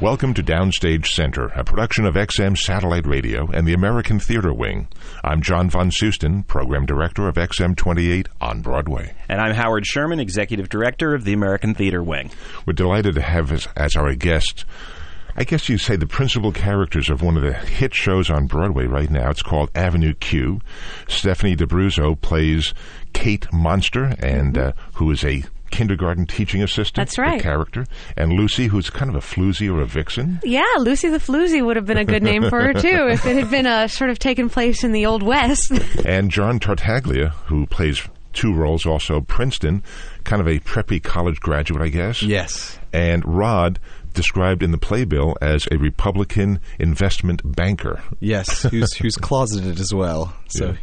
Welcome to Downstage Center, a production of XM Satellite Radio and the American Theater Wing. I'm John Von Soosten, Program Director of XM 28 on Broadway. And I'm Howard Sherman, Executive Director of the American Theater Wing. We're delighted to have as, as our guest, I guess you'd say, the principal characters of one of the hit shows on Broadway right now. It's called Avenue Q. Stephanie D'Abruzzo plays Kate Monster, and uh, who is a kindergarten teaching assistant. That's right. Character. And Lucy, who's kind of a floozy or a vixen. Yeah, Lucy the Floozy would have been a good name for her too if it had been uh, sort of taken place in the old west. and John Tartaglia, who plays two roles also Princeton, kind of a preppy college graduate, I guess. Yes. And Rod, described in the playbill as a Republican investment banker. Yes, who's who's closeted as well. So Yeah.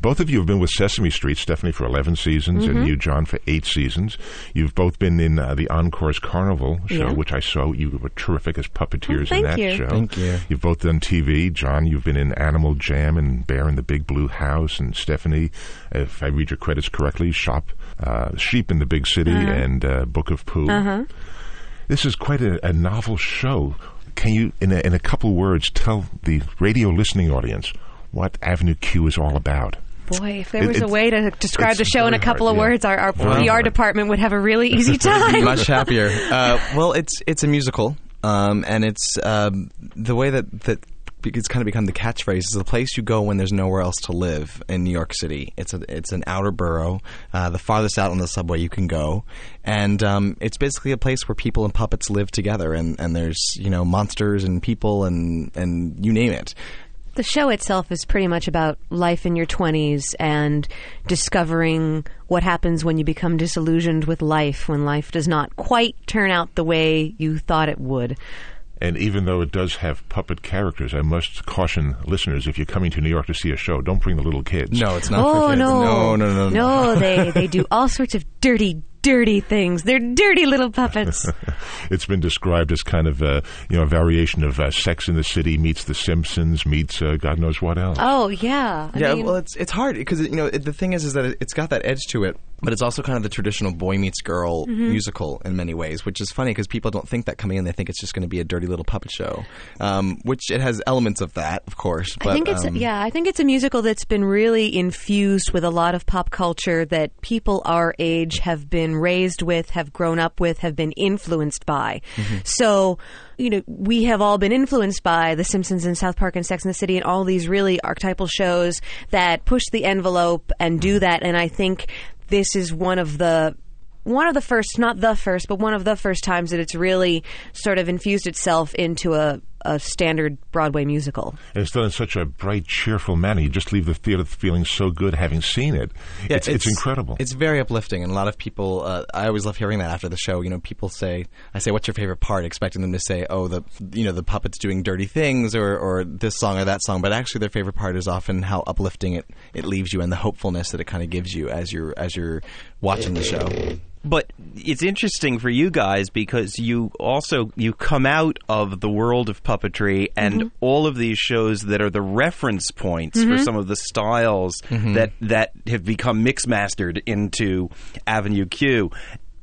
Both of you have been with Sesame Street, Stephanie for 11 seasons Mm-hmm. and you, John, for eight seasons. You've both been in uh, the Encore's Carnival show, Yeah. which I saw. You were terrific as puppeteers Oh, in that you. show. Thank you. You've both done TV. John, you've been in Animal Jam and Bear in the Big Blue House. And Stephanie, if I read your credits correctly, Shop, uh, Sheep in the Big City Uh-huh. and uh, Book of Pooh. This is quite a, a novel show. Can you, in a, in a couple words, tell the radio listening audience what Avenue Q is all about? Boy, if there It- was a way to describe the show in a couple hard, of yeah. words, our, our Very PR department would have a really easy time. much happier. Uh, well, it's it's a musical, um, and it's um, the way that that it's kind of become the catchphrase is the place you go when there's nowhere else to live in New York City. It's a it's an outer borough, uh, the farthest out on the subway you can go, and um, it's basically a place where people and puppets live together, and, and there's you know monsters and people and and you name it. The show itself is pretty much about life in your 20s and discovering what happens when you become disillusioned with life, when life does not quite turn out the way you thought it would. And even though it does have puppet characters, I must caution listeners: if you're coming to New York to see a show, don't bring the little kids. No, it's not. for oh kids. no. no, no, no, no! they they do all sorts of dirty, dirty things. They're dirty little puppets. it's been described as kind of a you know a variation of uh, Sex in the City meets The Simpsons meets uh, God knows what else. oh yeah, I yeah, mean- well, it's it's hard because you know it, the thing is is that it, it's got that edge to it, but it's also kind of the traditional boy meets girl Mm-hmm. musical in many ways, which is funny because people don't think that coming in; they think it's just going to be a dirty little puppet show, um, which it has elements of that, of course. But I think it's um, yeah. I think it's a musical that's been really infused with a lot of pop culture that people our age have been raised with, have grown up with, have been influenced by. Mm-hmm. So, you know, we have all been influenced by The Simpsons and South Park and Sex and the City and all these really archetypal shows that push the envelope and do mm-hmm. that. And I think this is one of the one of the first, not the first, but one of the first times that it's really sort of infused itself into a, a standard Broadway musical. And it's done in such a bright, cheerful manner. You just leave the theater feeling so good having seen it. Yeah, it's, it's, incredible. It's very uplifting, and a lot of people. Uh, I always love hearing that after the show. You know, people say, "I say, what's your favorite part?" Expecting them to say, "Oh, the you know the puppets doing dirty things, or or this song or that song." But actually, their favorite part is often how uplifting it it leaves you, and the hopefulness that it kind of gives you as you're as you're watching the show. But it's interesting for you guys because you also you come out of the world of puppetry and mm-hmm. all of these shows that are the reference points for mm-hmm. some of the styles mm-hmm. that that have become mixmastered into Avenue Q.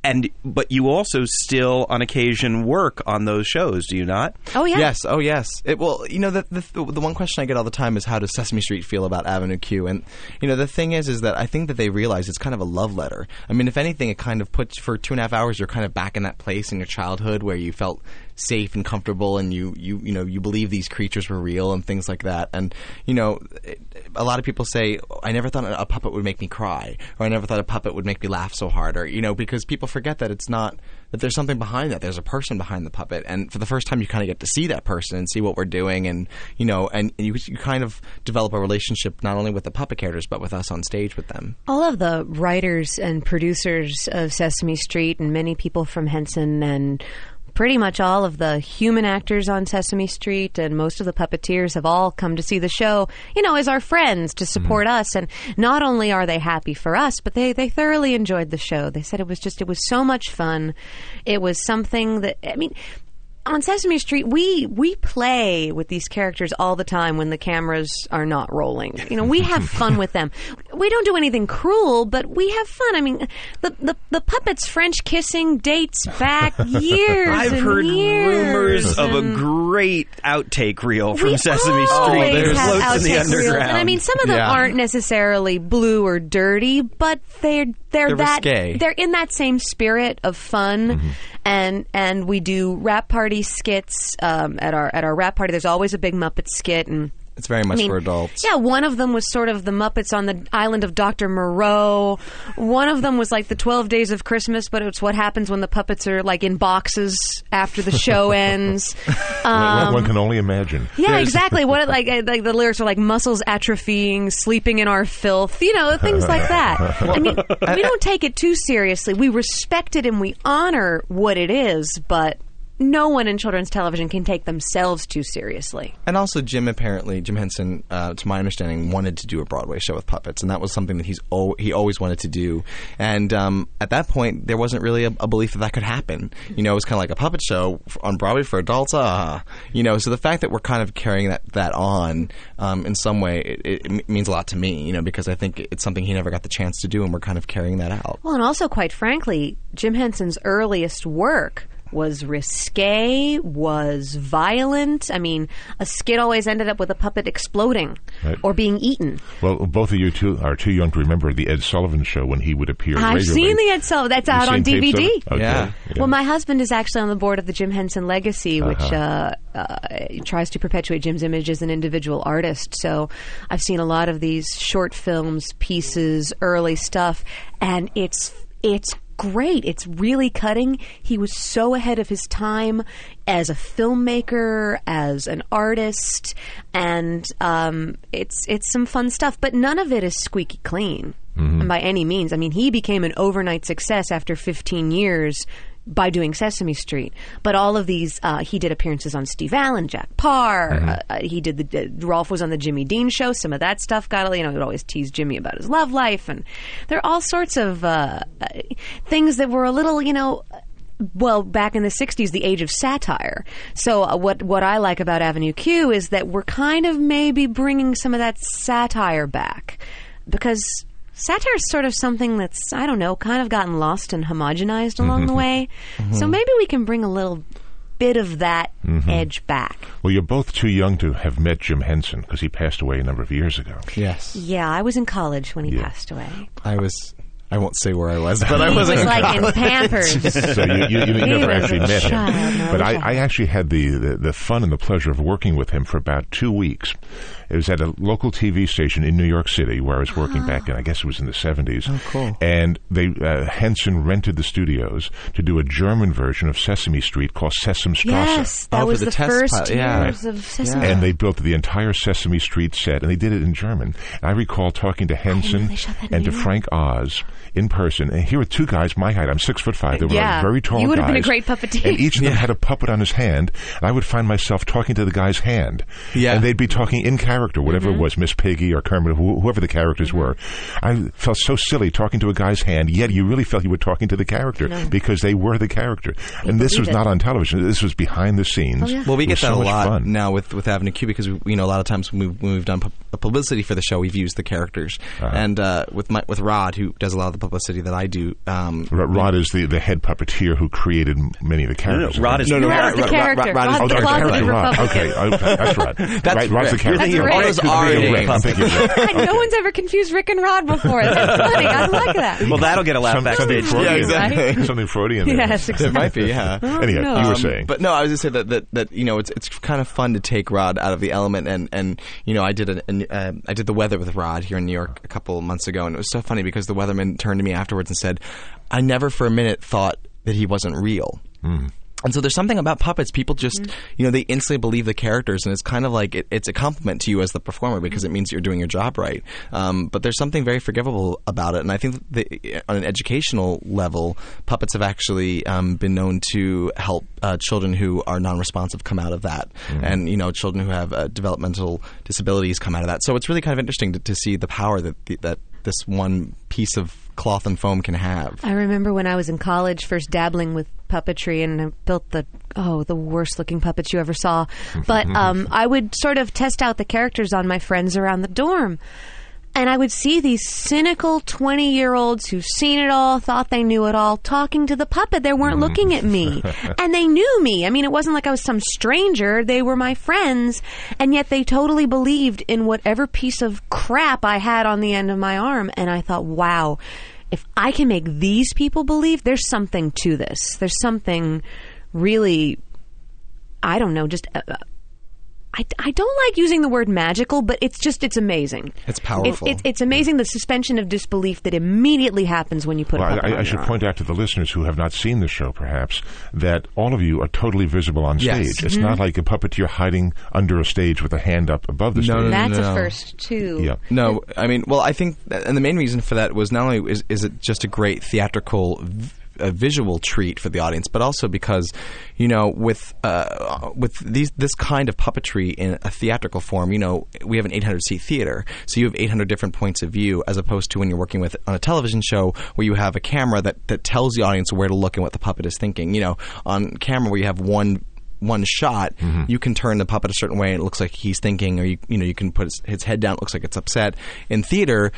And but you also still on occasion work on those shows, do you not? Oh yeah. Yes. Oh, yes. It, well, you know, the, the the one question I get all the time is how does Sesame Street feel about Avenue Q? And you know, the thing is, is that I think that they realize it's kind of a love letter. I mean, if anything, it kind of puts for two and a half hours, you're kind of back in that place in your childhood where you felt safe and comfortable, and you you you know you believe these creatures were real and things like that. And you know, it, a lot of people say, I never thought a puppet would make me cry, or I never thought a puppet would make me laugh so hard, or you know, because people forget that it's not that there's something behind that. There's a person behind the puppet, and for the first time, you kind of get to see that person and see what we're doing, and you know, and you, you kind of develop a relationship not only with the puppet characters but with us on stage with them. All of the writers and producers of Sesame Street and many people from Henson and pretty much all of the human actors on Sesame Street and most of the puppeteers have all come to see the show, you know, as our friends to support us. And not only are they happy for us, but they, they thoroughly enjoyed the show. They said it was just, it was so much fun. It was something that, I mean, on Sesame Street, we we play with these characters all the time when the cameras are not rolling. You know, we have fun with them. We don't do anything cruel, but we have fun. I mean, the the, the puppets French kissing dates back years. I've and heard years rumors of a great outtake reel from we Sesame Street always that have floats in the outtake reels. underground. And I mean, some of them Yeah. aren't necessarily blue or dirty, but they're they're, They're that risque. they're in that same spirit of fun. Mm-hmm. And and we do rap party skits um, at our at our rap party. There's always a big Muppet skit and. It's very much I mean, for adults. Yeah, one of them was sort of the Muppets on the island of Dr. Moreau. One of them was like the 12 Days of Christmas, but it's what happens when the puppets are like in boxes after the show ends. One- one can only imagine. Yeah, exactly. What like like the lyrics are like muscles atrophying, sleeping in our filth, you know, things like that. I mean, we don't take it too seriously. We respect it and we honor what it is, but no one in children's television can take themselves too seriously. And also, Jim apparently, Jim Henson, uh, to my understanding, wanted to do a Broadway show with puppets, and that was something that he's al- he always wanted to do. And um, at that point, there wasn't really a, a belief that that could happen. You know, it was kind of like a puppet show on Broadway for adults. Ah, you know, so the fact that we're kind of carrying that that on um, in some way, it, it means a lot to me. You know, because I think it's something he never got the chance to do, and we're kind of carrying that out. Well, and also, quite frankly, Jim Henson's earliest work was risque, was violent. I mean, a skit always ended up with a puppet exploding Right. or being eaten. Well, both of you two are too young to remember the Ed Sullivan show when he would appear. I've regularly. seen the Ed Sullivan. That's You've out on seen tapes of DVD. it? Okay. Yeah. Well, my husband is actually on the board of the Jim Henson Legacy, which Uh-huh. uh uh, tries to perpetuate Jim's image as an individual artist. So I've seen a lot of these short films, pieces, early stuff, and it's it's great. It's really cutting. He was so ahead of his time as a filmmaker, as an artist, and um, it's it's some fun stuff. But none of it is squeaky clean by any means. I mean, he became an overnight success after 15 years by doing Sesame Street. But all of these, uh, he did appearances on Steve Allen, Jack Paar. Uh, uh, he did the Rowlf was on the Jimmy Dean show. Some of that stuff got you know. He would always tease Jimmy about his love life, and there are all sorts of uh, uh, things that were a little you know. Well, back in the '60s, the age of satire. So, uh, what what I like about Avenue Q is that we're kind of maybe bringing some of that satire back, because satire is sort of something that's I don't know, kind of gotten lost and homogenized along the mm-hmm. way. So mm-hmm. maybe we can bring a little bit of that mm-hmm. edge back. Well, you're both too young to have met Jim Henson because he passed away a number of years ago. Yes, Yeah, I was in college when he Yeah. passed away. I was. I won't say where I was, but I wasn't. was in like in college. Pampers. so you, you, you never actually a met him. no but I. I actually had the, the, the fun and the pleasure of working with him for about two weeks. It was at a local TV station in New York City where I was working back in, I guess it was in the 70s. Oh, cool. And they uh, Henson rented the studios to do a German version of Sesame Street called Sesamstrasse. Yes, that Oh, was the the, test first pilot, yeah. years of Sesame. And they built the entire Sesame Street set, and they did it in German. And I recall talking to Henson they shot that in and to Frank Oz in person. And here were two guys my height. I'm six foot five. They were Yeah. like very tall You would have been a great puppeteer. And each of them had a puppet on his hand, and I would find myself talking to the guy's hand. Yeah. And they'd be talking in character, whatever Mm-hmm. it was, Miss Piggy or Kermit, wh- whoever the characters were. I felt so silly talking to a guy's hand, yet you really felt you were talking to the character because they were the character. and this was it. not on television. This was behind the scenes. Oh, yeah. Well, we It get that so a lot fun. now with, with Avenue Q because we, you know a lot of times when we've, when we've done pu- publicity for the show, we've used the characters, Uh-huh. and uh, with my, with Rod, who does a lot of the publicity that I do. Um, R- Rod is the, the head puppeteer who created many of the No, no, characters. Rod is No, no, Rod is the Rod- character. Rod- Rod is Rod's Oh, the that's closeted right, Rod. Republican. Okay, that's Rod. That's right, Rod's the Rick. character. That's Rick. All those Thinking are of names. Rick. I'm thinking of Rick. God, no one's ever confused Rick and Rod before. That's funny. I like that. Well, that'll get a laugh Some- something backstage. Freudian. Yeah, exactly. Something Freudian. there. Yes, It might be, yeah. Anyhow, no. you were Um, saying. But no, I was just saying that, that, that you know it's it's kind of fun to take Rod out of the element and, and you know I did a, an- uh, I did the weather with Rod here in New York a couple months ago and it was so funny because the weatherman turned to me afterwards and said, "I never for a minute thought that he wasn't real." And so there's something about puppets. People just, you know, they instantly believe the characters, and it's kind of like it, it's a compliment to you as the performer because it means you're doing your job right. Um, but there's something very forgivable about it, and I think the, on an educational level, puppets have actually um, been known to help uh, children who are non-responsive come out of that, and you know, children who have uh, developmental disabilities come out of that. So it's really kind of interesting to, to see the power that the, that this one piece of cloth and foam can have. I remember when I was in college, first dabbling with puppetry, and I built the oh the worst looking puppets you ever saw. But um, I would sort of test out the characters on my friends around the dorm. and I would see these cynical 20 year olds who've seen it all, thought they knew it all, talking to the puppet. They weren't looking at me. and they knew me. I mean, it wasn't like I was some stranger. They were my friends. And yet they totally believed in whatever piece of crap I had on the end of my arm. And I thought, wow, if I can make these people believe, there's something to this. There's something really, I don't know, just. Uh, I, I don't like using the word magical, but it's just it's amazing. It's powerful. It's, it's, it's amazing the suspension of disbelief that immediately happens when you put Well, a puppet I, on I should your arm. point out to the listeners who have not seen the show, perhaps, that all of you are totally visible on stage. Yes. stage. It's mm-hmm. not like a puppeteer hiding under a stage with a hand up above the No, stage. no, no, That's no. a first too. Yeah. No, I mean, well, I think, that, and the main reason for that was not only is, is it just a great theatrical. V- a visual treat for the audience, but also because, you know, with uh, with these this kind of puppetry in a theatrical form, you know, we have an 800 seat theater, so you have 800 different points of view, as opposed to when you're working with on a television show where you have a camera that that tells the audience where to look and what the puppet is thinking. You know, on camera where you have one one shot, you can turn the puppet a certain way and it looks like he's thinking, or you you know you can put his, his head down, it looks like it's upset. In theater,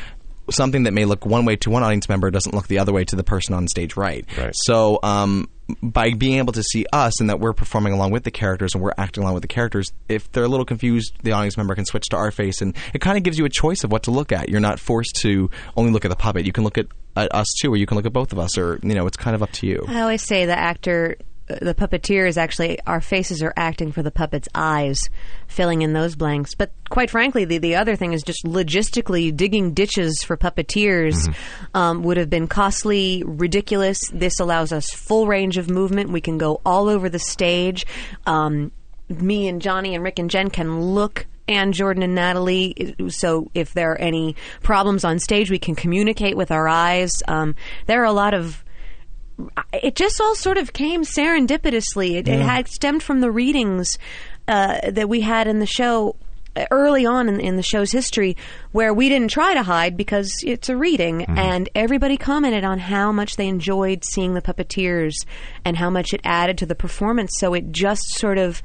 something that may look one way to one audience member doesn't look the other way to the person on stage right. Right. So um, by being able to see us and that we're performing along with the characters and we're acting along with the characters, if they're a little confused, the audience member can switch to our face, and it kind of gives you a choice of what to look at. You're not forced to only look at the puppet. You can look at uh, us too, or you can look at both of us, or you know, it's kind of up to you. I always say the actor, the puppeteer is actually our faces are acting for the puppet's eyes, filling in those blanks. But quite frankly, the the other thing is just logistically digging ditches for puppeteers um, would have been costly, ridiculous. This allows us full range of movement. We can go all over the stage. Um, me and Johnny and Rick and Jen can look. And Jordan and Natalie. So, if there are any problems on stage, we can communicate with our eyes. Um, there are a lot of it just all sort of came serendipitously. It, it had stemmed from the readings uh, that we had in the show uh, early on in, in the show's history, where we didn't try to hide because it's a reading, and everybody commented on how much they enjoyed seeing the puppeteers and how much it added to the performance. So it just sort of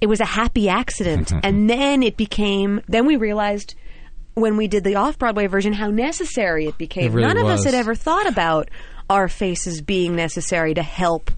it was a happy accident, and then it became. Then we realized. When we did the off Broadway version, how necessary it became. It really None of us had ever thought about our faces being necessary to help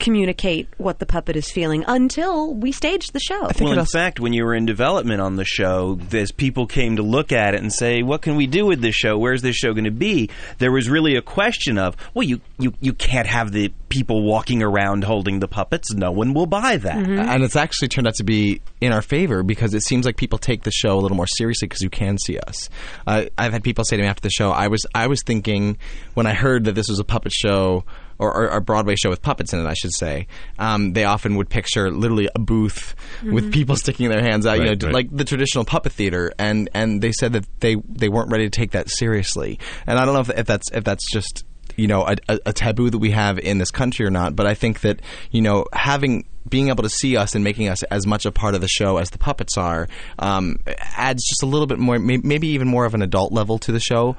communicate what the puppet is feeling until we staged the show. think well, in also- fact, when you were in development on the show, as people came to look at it and say, "What can we do with this show? Where's this show going to be?" There was really a question of, "Well, you you you can't have the people walking around holding the puppets. No one will buy that." And it's actually turned out to be in our favor because it seems like people take the show a little more seriously because you can see us. Uh, I've had people say to me after the show, I was I was thinking when I heard that this was a puppet show or, or a Broadway show with puppets in it, I should say. Um, they often would picture literally a booth with people sticking their hands out, you know, right. like the traditional puppet theater, and and they said that they they weren't ready to take that seriously. And I don't know if, if that's if that's just you know a, a, a taboo that we have in this country or not, but I think that you know having being able to see us and making us as much a part of the show as the puppets are um, adds just a little bit more, maybe even more of an adult level to the show.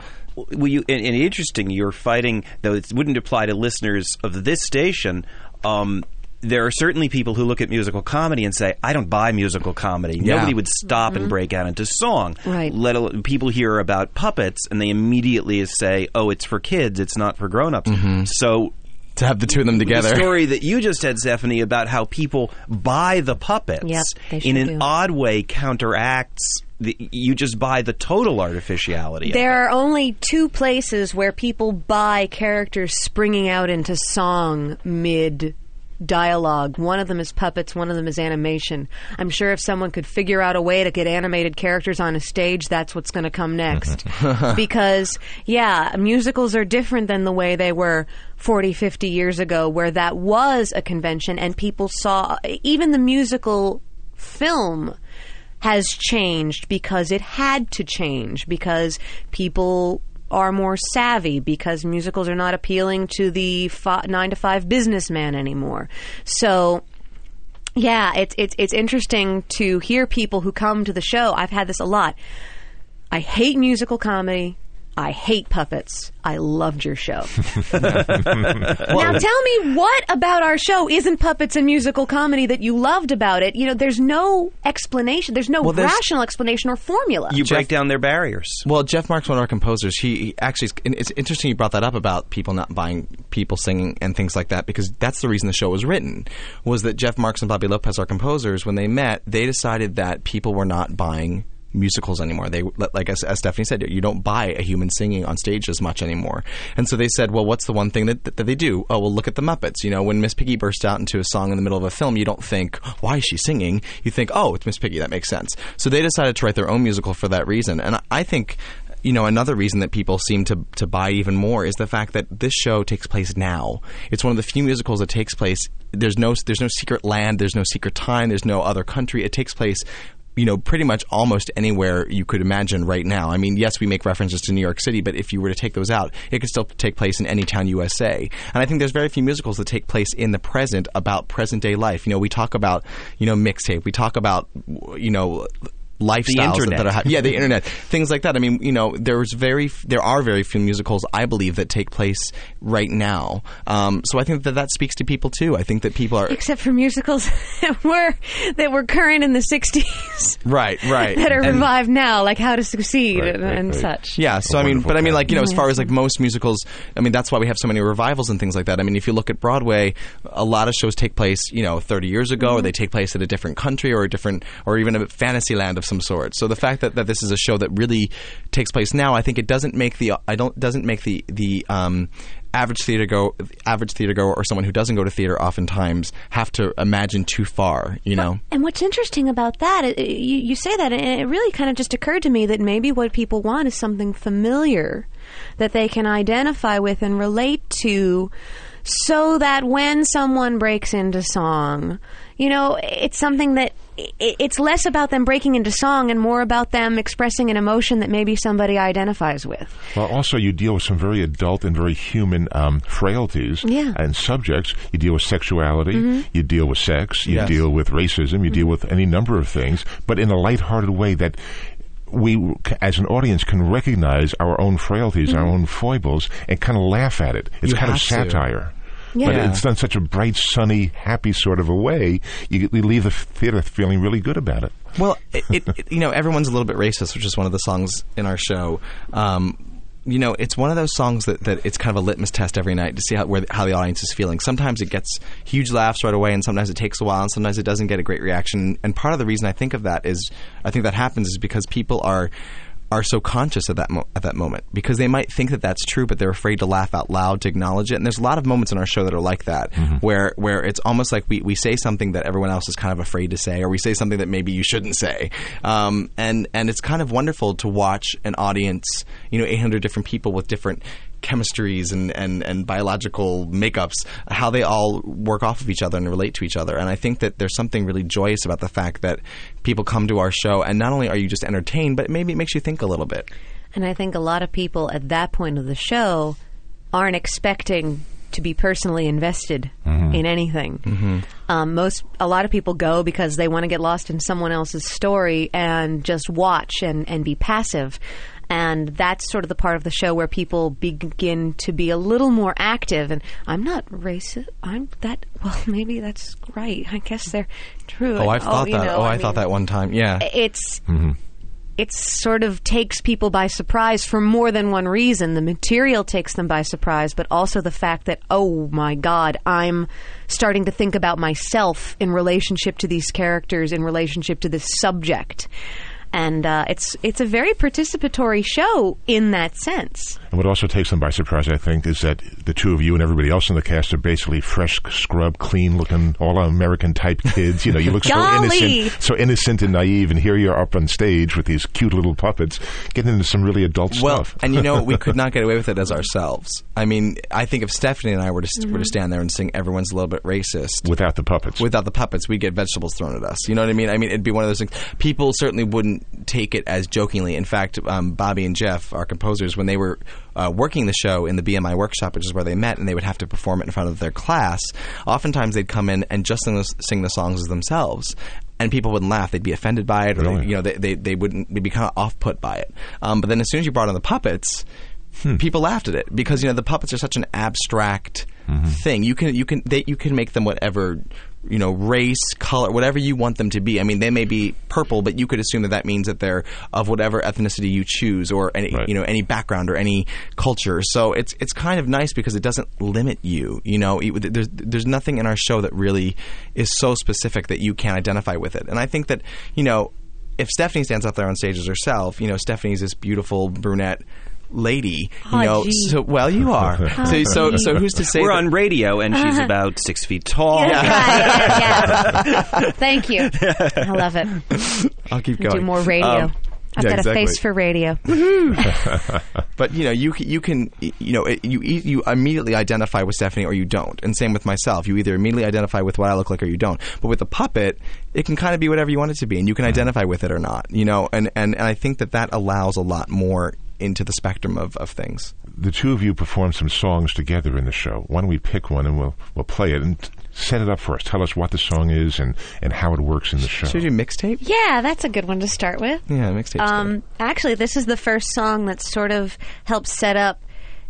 Well, you and, and interesting. You're fighting, though it wouldn't apply to listeners of this station. Um, there are certainly people who look at musical comedy and say, "I don't buy musical comedy." Yeah. Nobody would stop and break out into song. Right. Let alone, people hear about puppets and they immediately say, "Oh, it's for kids. It's not for grown-ups." So. To have the two of them together. The story that you just had, Stephanie, about how people buy the puppets Yep, in an do. odd way counteracts. The, you just buy the total artificiality. There are only two places where people buy characters springing out into song mid dialogue. One of them is puppets, one of them is animation. I'm sure if someone could figure out a way to get animated characters on a stage, that's what's going to come next. because, yeah, musicals are different than the way they were 40, 50 years ago, where that was a convention and people saw even the musical film has changed because it had to change because people are more savvy because musicals are not appealing to the 9 to 5 businessman anymore. So yeah, it's it's it's interesting to hear people who come to the show. I've had this a lot. I hate musical comedy. I hate puppets. I loved your show. now tell me what about our show isn't puppets and musical comedy that you loved about it? You know, there's no explanation. There's no Well, there's- rational explanation or formula. You break down their barriers. Well, Jeff Marx, one of our composers, he, he actually it's interesting you brought that up about people not buying people singing and things like that because that's the reason the show was written was that Jeff Marx and Bobby Lopez, our composers, when they met, they decided that people were not buying musicals anymore. They like as, as Stephanie said, you don't buy a human singing on stage as much anymore. And so they said, well, what's the one thing that, that, that they do? Oh, well, look at the Muppets. You know, when Miss Piggy bursts out into a song in the middle of a film, you don't think, why is she singing? You think, oh, it's Miss Piggy. That makes sense. So they decided to write their own musical for that reason. And I, I think you know, another reason that people seem to, to buy even more is the fact that this show takes place now. It's one of the few musicals that takes place. There's no there's no secret land. There's no secret time. There's no other country. It takes place. You know, pretty much almost anywhere you could imagine right now. I mean, yes, we make references to New York City, but if you were to take those out, it could still take place in any town USA. And I think there's very few musicals that take place in the present about present day life. You know, we talk about, you know, mixtape. We talk about, you know, lifestyles internet. that are hap- yeah the internet things like that i mean you know there's very there are very few musicals i believe that take place right now um, so i think that that speaks to people too i think that people are Except for musicals that were that were current in the '60s right right that are And- revived now, like How to Succeed Right, and, right, and right. such. Yeah, so I mean, but I mean, like you know, as far as like most musicals, I mean, that's why we have so many revivals and things like that. I mean, if you look at Broadway, a lot of shows take place, you know, 30 years ago, or they take place at a different country or a different, or even a fantasy land of some sort. So the fact that, that this is a show that really takes place now, I think it doesn't make the, I don't, doesn't make the the um, average theater go, average theater goer or someone who doesn't go to theater oftentimes have to imagine too far, you know. And what's interesting about that, it, you, you say that, and it really kind of just occurred to me that maybe what people want is something familiar that they can identify with and relate to, so that when someone breaks into song, you know, it's something that it's less about them breaking into song and more about them expressing an emotion that maybe somebody identifies with. Well, also you deal with some very adult and very human um, frailties Yeah. and subjects. You deal with sexuality, mm-hmm. you deal with sex, you Yes. deal with racism, you deal mm-hmm. with any number of things, but in a lighthearted way that we, as an audience, can recognize our own frailties, mm-hmm. our own foibles, and kind of laugh at it. It's You kind of satire. to. Satire. But it's done such a bright, sunny, happy sort of a way. You, you leave the theater feeling really good about it. Well, it, it, it- you know, everyone's a little bit racist, which is one of the songs in our show. Um, you know, it's one of those songs that, that it's kind of a litmus test every night to see how where, how the audience is feeling. Sometimes it gets huge laughs right away, and sometimes it takes a while, and sometimes it doesn't get a great reaction. And part of the reason I think of that is, I think that happens is because people are are so conscious at that mo- at that moment because they might think that that's true, but they're afraid to laugh out loud to acknowledge it. And there's a lot of moments in our show that are like that, where where it's almost like we, we say something that everyone else is kind of afraid to say, or we say something that maybe you shouldn't say. Um, and and it's kind of wonderful to watch an audience, you know, 800 different people with different chemistries and, and, and biological makeups, how they all work off of each other and relate to each other. And I think that there's something really joyous about the fact that people come to our show and not only are you just entertained, but maybe it makes you think a little bit. And I think a lot of people at that point of the show aren't expecting to be personally invested in anything. Um, most, a lot of people go because they want to get lost in someone else's story and just watch and, and be passive. And that's sort of the part of the show where people begin to be a little more active. And I'm not racist. I'm that. Well, maybe that's right. I guess they're true. Oh, I've oh, thought that. know, oh, I, I thought that one time. Yeah. it's mm-hmm. it sort of takes people by surprise for more than one reason. The material takes them by surprise, but also the fact that oh my god, I'm starting to think about myself in relationship to these characters, in relationship to this subject. And uh, it's it's a very participatory show in that sense. And what also takes them by surprise, I think, is that the two of you and everybody else in the cast are basically fresh, scrub, clean-looking, all-American type kids. You know, you look so innocent, so innocent and naive, and here you're up on stage with these cute little puppets, getting into some really adult Well, stuff. and you know, we could not get away with it as ourselves. I mean, I think if Stephanie and I were to, were to stand there and sing "Everyone's a Little Bit Racist," without the puppets. without the puppets, we'd get vegetables thrown at us. You know what I mean? I mean, it'd be one of those things. People certainly wouldn't take it as jokingly. In fact, um, Bobby and Jeff, our composers, when they were uh, working the show in the BMI workshop, which is where they met, and they would have to perform it in front of their class, oftentimes they'd come in and just sing the, sing the songs as themselves. and people wouldn't laugh. They'd be offended by it, or Really? they, you know, they, they they wouldn't. They'd be kind of off put by it. Um, but then as soon as you brought on the puppets. People laughed at it because you know the puppets are such an abstract thing. You can you can they, you can make them whatever you know race, color, whatever you want them to be. I mean, they may be purple, but you could assume that that means that they're of whatever ethnicity you choose, or any Right. you know any background or any culture. So it's it's kind of nice because it doesn't limit you. You know, it- there's there's nothing in our show that really is so specific that you can't identify with it. And I think that you know if Stephanie stands up there on stage as herself, you know, Stephanie's this beautiful brunette lady. You Oh, know, gee. so well you are. so so so who's to say We're that- on radio, and she's about six feet tall. Yeah, yeah, yeah. Thank you. I love it. I'll keep going. Do more radio. Um, I've yeah, got exactly. a face for radio. But you know, you you can you know it, you e- you immediately identify with Stephanie or you don't, and same with myself. You either immediately identify with what I look like or you don't. But with a puppet, it can kind of be whatever you want it to be, and you can identify with it or not. You know, and and, and I think that that allows a lot more into the spectrum of, of things. The two of you perform some songs together in the show. Why don't we pick one and we'll we'll play it and set it up for us. Tell us what the song is and, and how it works in the show. Should we do mixtape? Yeah, that's a good one to start with. Yeah, mixtape. Um, actually, this is the first song that sort of helps set up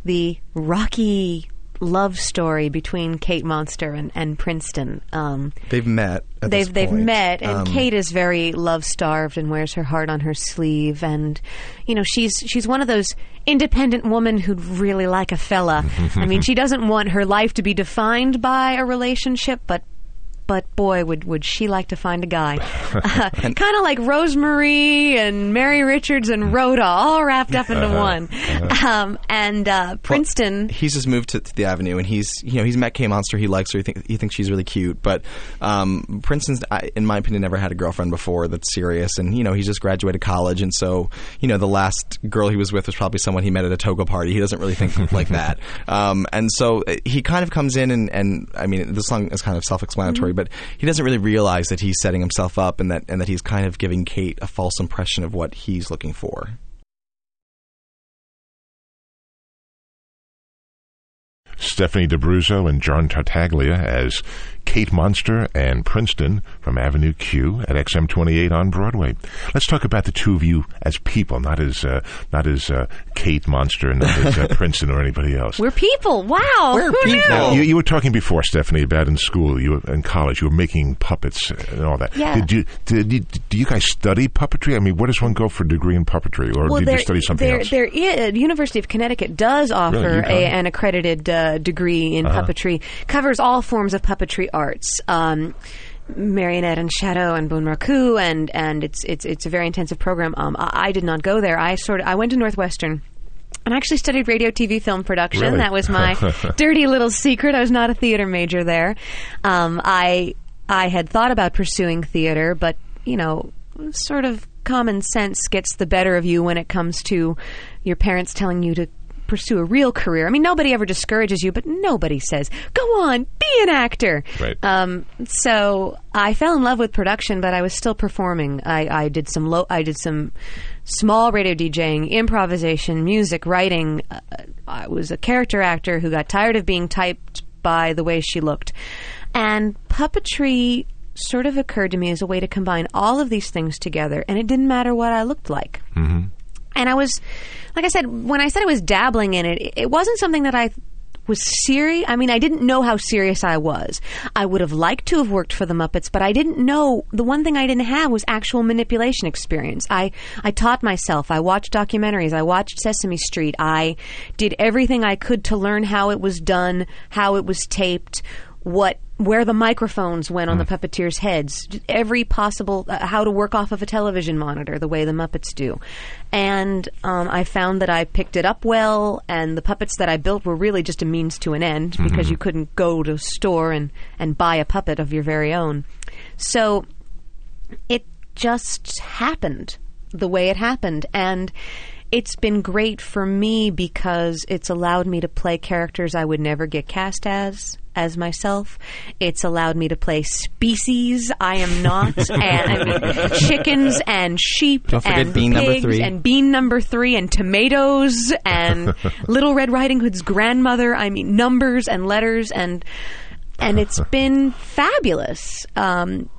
the rocky love story between Kate Monster and, and Princeton. Um, they've met. At they've this they've point. met, and Um, Kate is very love starved and wears her heart on her sleeve, and you know she's she's one of those independent women who'd really like a fella. I mean, she doesn't want her life to be defined by a relationship, but. But boy, would would she like to find a guy? Uh, kind of like Rosemary and Mary Richards and Rhoda, all wrapped up into one. Um, and uh, Princeton, he's just moved to, to the avenue and he's you know he's met K Monster. He likes her. He, think, he thinks she's really cute. But um, Princeton's I, in my opinion never had a girlfriend before that's serious. And you know he's just graduated college. And so you know the last girl he was with was probably someone he met at a toga party. He doesn't really think like that. Um, and so uh, he kind of comes in and, and I mean the song is kind of self-explanatory but he doesn't really realize that he's setting himself up and that and that he's kind of giving Kate a false impression of what he's looking for. Stephanie D'Abruzzo and John Tartaglia as Kate Monster and Princeton from Avenue Q at XM28 on Broadway. Let's talk about the two of you as people, not as uh, not as uh, Kate Monster and not as uh, Princeton or anybody else. we're people. Wow, We're who people. Now, you, you were talking before, Stephanie, about in school, you were in college, you were making puppets and all that. Yeah. Did you, did you, do you guys study puppetry? I mean, where does one go for a degree in puppetry, or did you study something there, else? There is, University of Connecticut does offer Really? a, an accredited uh, degree in Uh-huh. puppetry. Covers all forms of puppetry arts. Um, Marionette and shadow and Bunraku and and it's it's it's a very intensive program. Um, I, I did not go there. I sort of I went to Northwestern. And I actually studied radio, TV, film production. Really? That was my dirty little secret. I was not a theater major there. Um, I I had thought about pursuing theater, but you know, sort of common sense gets the better of you when it comes to your parents telling you to pursue a real career. I mean, nobody ever discourages you, but nobody says, "Go on, be an actor." Right. Um, so I fell in love with production, but I was still performing. I, I did some low, I did some small radio DJing, improvisation, music, writing. Uh, I was a character actor who got tired of being typed by the way she looked, and puppetry sort of occurred to me as a way to combine all of these things together, and it didn't matter what I looked like. Mm-hmm. And I was, like I said, when I said I was dabbling in it, it- wasn't something that I was serious. I mean, I didn't know how serious I was. I would have liked to have worked for the Muppets, but I didn't know. The one thing I didn't have was actual manipulation experience. I, I taught myself. I watched documentaries. I watched Sesame Street. I did everything I could to learn how it was done, how it was taped, what where the microphones went on the puppeteers' heads, every possible uh, how to work off of a television monitor the way the Muppets do, and um, I found that I picked it up well, and the puppets that I built were really just a means to an end because you couldn't go to a store and and buy a puppet of your very own, so it just happened the way it happened. And it's been great for me because it's allowed me to play characters I would never get cast as as myself. It's allowed me to play species I am not, and I mean chickens and sheep Don't forget and bean number pigs three. and bean number three and tomatoes and Little Red Riding Hood's grandmother. I mean numbers and letters and and it's been fabulous. Um,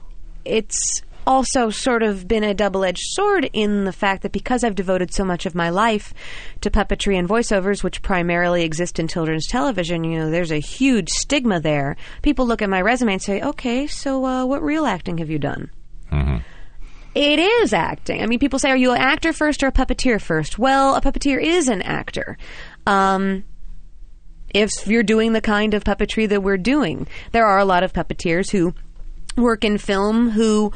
it's also sort of been a double edged sword in the fact that because I've devoted so much of my life to puppetry and voiceovers, which primarily exist in children's television, you know, there's a huge stigma there. People look at my resume and say, okay, so uh, what real acting have you done? It is acting. I mean, people say, are you an actor first or a puppeteer first? Well, a puppeteer is an actor. Um, if you're doing the kind of puppetry that we're doing, there are a lot of puppeteers who work in film who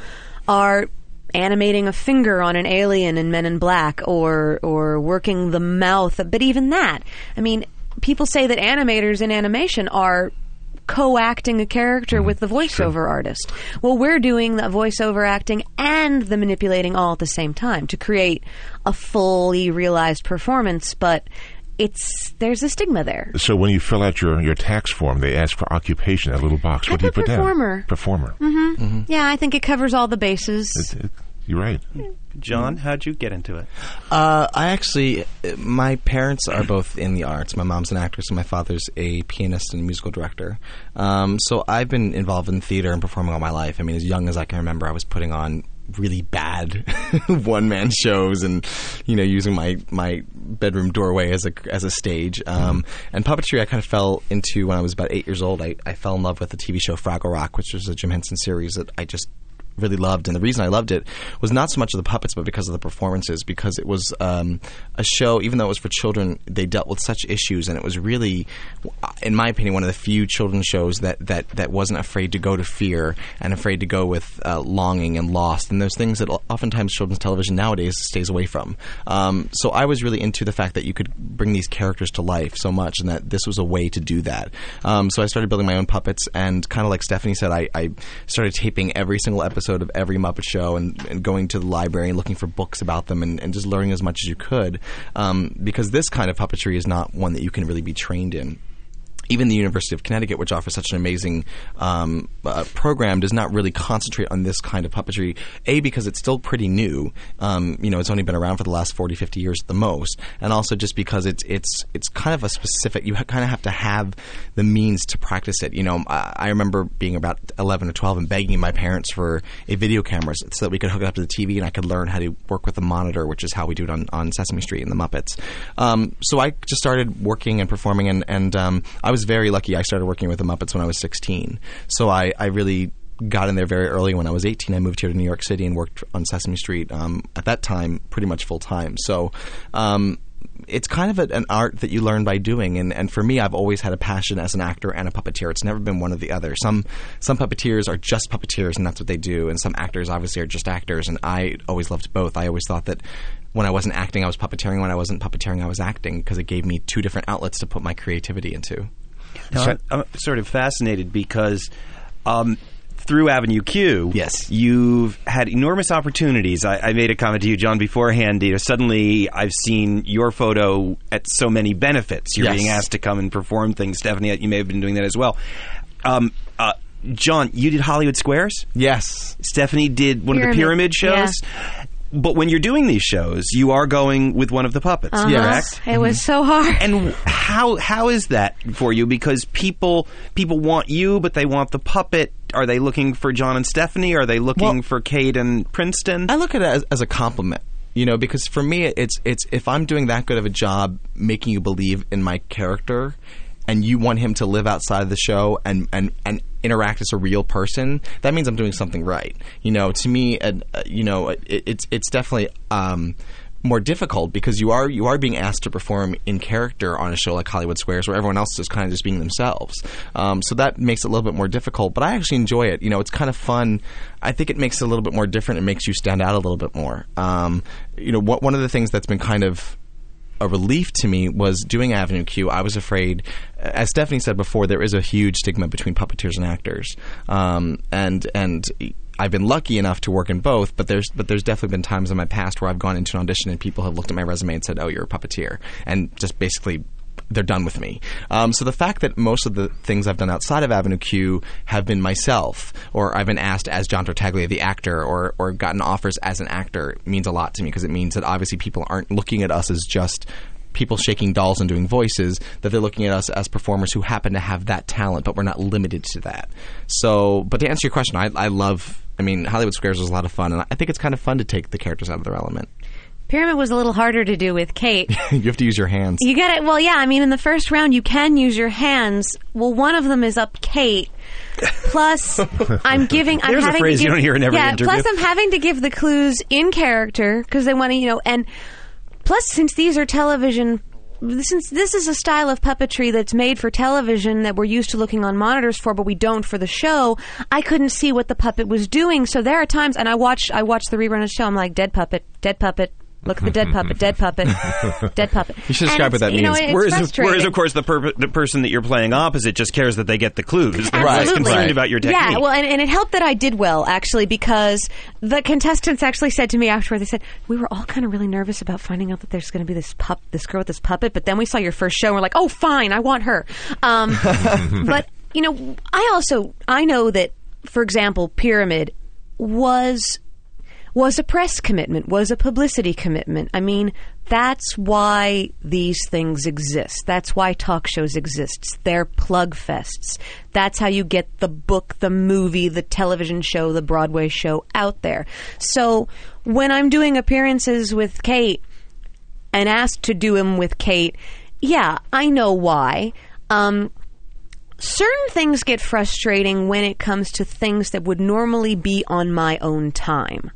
are animating a finger on an alien in Men in Black or or working the mouth. But even that, I mean, people say that animators in animation are co-acting a character mm-hmm. with the voiceover artist. Well, we're doing the voiceover acting and the manipulating all at the same time to create a fully realized performance, but it's there's a stigma there. So when you fill out your, your tax form, they ask for occupation, that little box. I What do you put put performer. down? Performer. Yeah, I think it covers all the bases. It- it- you're right. John, how'd you get into it? Uh, I actually, my parents are both in the arts. My mom's an actress, and my father's a pianist and musical director. Um, so I've been involved in theater and performing all my life. I mean, as young as I can remember, I was putting on really bad one man shows and you know using my my bedroom doorway as a as a stage. Um, and puppetry I kind of fell into when I was about eight years old I, I fell in love with the TV show Fraggle Rock which was a Jim Henson series that I just really loved, and the reason I loved it was not so much of the puppets, but because of the performances. Because it was um, a show, even though it was for children, they dealt with such issues, and it was really, in my opinion, one of the few children's shows that that that wasn't afraid to go to fear and afraid to go with uh, longing and lost, and those things that oftentimes children's television nowadays stays away from. Um, so I was really into the fact that you could bring these characters to life so much, and that this was a way to do that. Um, so I started building my own puppets, and kind of like Stephanie said, I, I started taping every single episode of every Muppet Show and, and going to the library and looking for books about them and, and just learning as much as you could, um, because this kind of puppetry is not one that you can really be trained in even the University of Connecticut, which offers such an amazing um, uh, program, does not really concentrate on this kind of puppetry. A, because it's still pretty new. Um, you know, it's only been around for the last 40, 50 years at the most. And also just because it's it's it's kind of a specific, you ha- kind of have to have the means to practice it. You know, I, I remember being about 11 or 12 and begging my parents for a video camera so that we could hook it up to the TV and I could learn how to work with the monitor, which is how we do it on, on Sesame Street and the Muppets. Um, so I just started working and performing, and, and um, I was very lucky. I started working with the Muppets when I was 16. So I, I really got in there very early. When I was 18, I moved here to New York City and worked on Sesame Street um, at that time pretty much full time. So um, it's kind of a, an art that you learn by doing. And, and for me, I've always had a passion as an actor and a puppeteer. It's never been one or the other. Some some puppeteers are just puppeteers, and that's what they do. And some actors obviously are just actors. And I always loved both. I always thought that when I wasn't acting, I was puppeteering. When I wasn't puppeteering, I was acting because it gave me two different outlets to put my creativity into. Now, I'm, I'm sort of fascinated because um, through Avenue Q, Yes. you've had enormous opportunities. I, I made a comment to you, John, beforehand. You know, suddenly, I've seen your photo at so many benefits. You're Yes. being asked to come and perform things. Stephanie, you may have been doing that as well. Um, uh, John, you did Hollywood Squares. Yes. Stephanie did one of the Pyramid, pyramid shows. But when you're doing these shows, you are going with one of the puppets, Uh-huh. correct? It was so hard. And how how is that for you? Because people people want you, but they want the puppet. Are they looking for John and Stephanie? Are they looking Well- for Kate and Princeton? I look at it as, as a compliment. You know, because for me, it's it's if I'm doing that good of a job making you believe in my character, and you want him to live outside of the show and and and interact as a real person, that means I'm doing something right. You know, to me, uh, uh, you know, it, it's it's definitely. Um, more difficult because you are you are being asked to perform in character on a show like Hollywood Squares where everyone else is kind of just being themselves. Um, so that makes it a little bit more difficult. But I actually enjoy it. You know, it's kind of fun. I think it makes it a little bit more different. It makes you stand out a little bit more. Um, you know, what, one of the things that's been kind of a relief to me was doing Avenue Q. I was afraid, as Stephanie said before, there is a huge stigma between puppeteers and actors, um, and and. I've been lucky enough to work in both, but there's but there's definitely been times in my past where I've gone into an audition and people have looked at my resume and said, "Oh, you're a puppeteer," and just basically they're done with me. Um, so the fact that most of the things I've done outside of Avenue Q have been myself, or I've been asked as John Tartaglia, the actor, or or gotten offers as an actor, means a lot to me because it means that obviously people aren't looking at us as just people shaking dolls and doing voices that they're looking at us as performers who happen to have that talent but we're not limited to that so but to answer your question i, I love I mean, Hollywood Squares was a lot of fun, and I think it's kind of fun to take the characters out of their element. Pyramid was a little harder to do with Kate. you have to use your hands. You get it. Well, yeah. I mean, in the first round, you can use your hands. Well, one of them is up Kate. Plus, I'm giving. I'm There's a having phrase to you give, don't hear in every yeah, interview. Plus, I'm having to give the clues in character because they want to, you know, and plus, since these are television. Since this is a style of puppetry that's made for television that we're used to looking on monitors for, but we don't for the show, I couldn't see what the puppet was doing. So there are times, and I watched, I watched the rerun of the show. I'm like, dead puppet, dead puppet. Look at the dead puppet, dead puppet, dead puppet. You should And describe what it's- that you know, means. it's Whereas, whereas, of course, the, per- the person that you're playing opposite just cares that they get the clues. They're less Absolutely. concerned Right. about your technique. Yeah, well, and, and it helped that I did well actually because the contestants actually said to me afterward, they said we were all kind of really nervous about finding out that there's going to be this pup, this girl with this puppet, but then we saw your first show and we're like, oh, fine, I want her. Um, but you know, I also I know that, for example, Pyramid was was a press commitment, was a publicity commitment. I mean, that's why these things exist. That's why talk shows exist. They're plug fests. That's how you get the book, the movie, the television show, the Broadway show out there. So when I'm doing appearances with Kate and asked to do them with Kate, yeah, I know why. Um, certain things get frustrating when it comes to things that would normally be on my own time.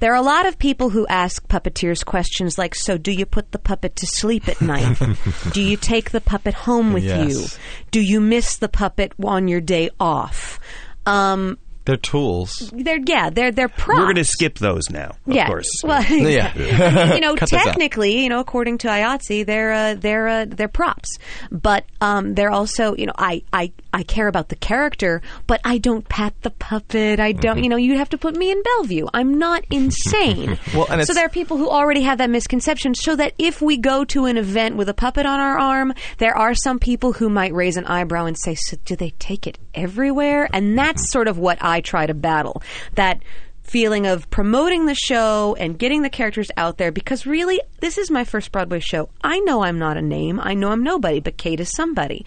There are a lot of people who ask puppeteers questions like, so do you put the puppet to sleep at night? do you take the puppet home with Yes. you? Do you miss the puppet on your day off? Um, They're tools. they're, yeah, they're, they're props. We're going to skip those now, of yeah. course. Well, Yeah. I mean, you know, Cut those out. technically, you know, according to IATSE, they're uh, they're uh, they're props, but um, they're also, you know, I, I I care about the character, but I don't pat the puppet. I don't, mm-hmm. you know, you'd have to put me in Bellevue. I'm not insane. Well, and so there are people who already have that misconception. So that if we go to an event with a puppet on our arm, there are some people who might raise an eyebrow and say, "So do they take it everywhere?" And that's mm-hmm. sort of what I try to battle. That feeling of promoting the show and getting the characters out there because really this is my first Broadway show. I know I'm not a name. I know I'm nobody, but Kate is somebody.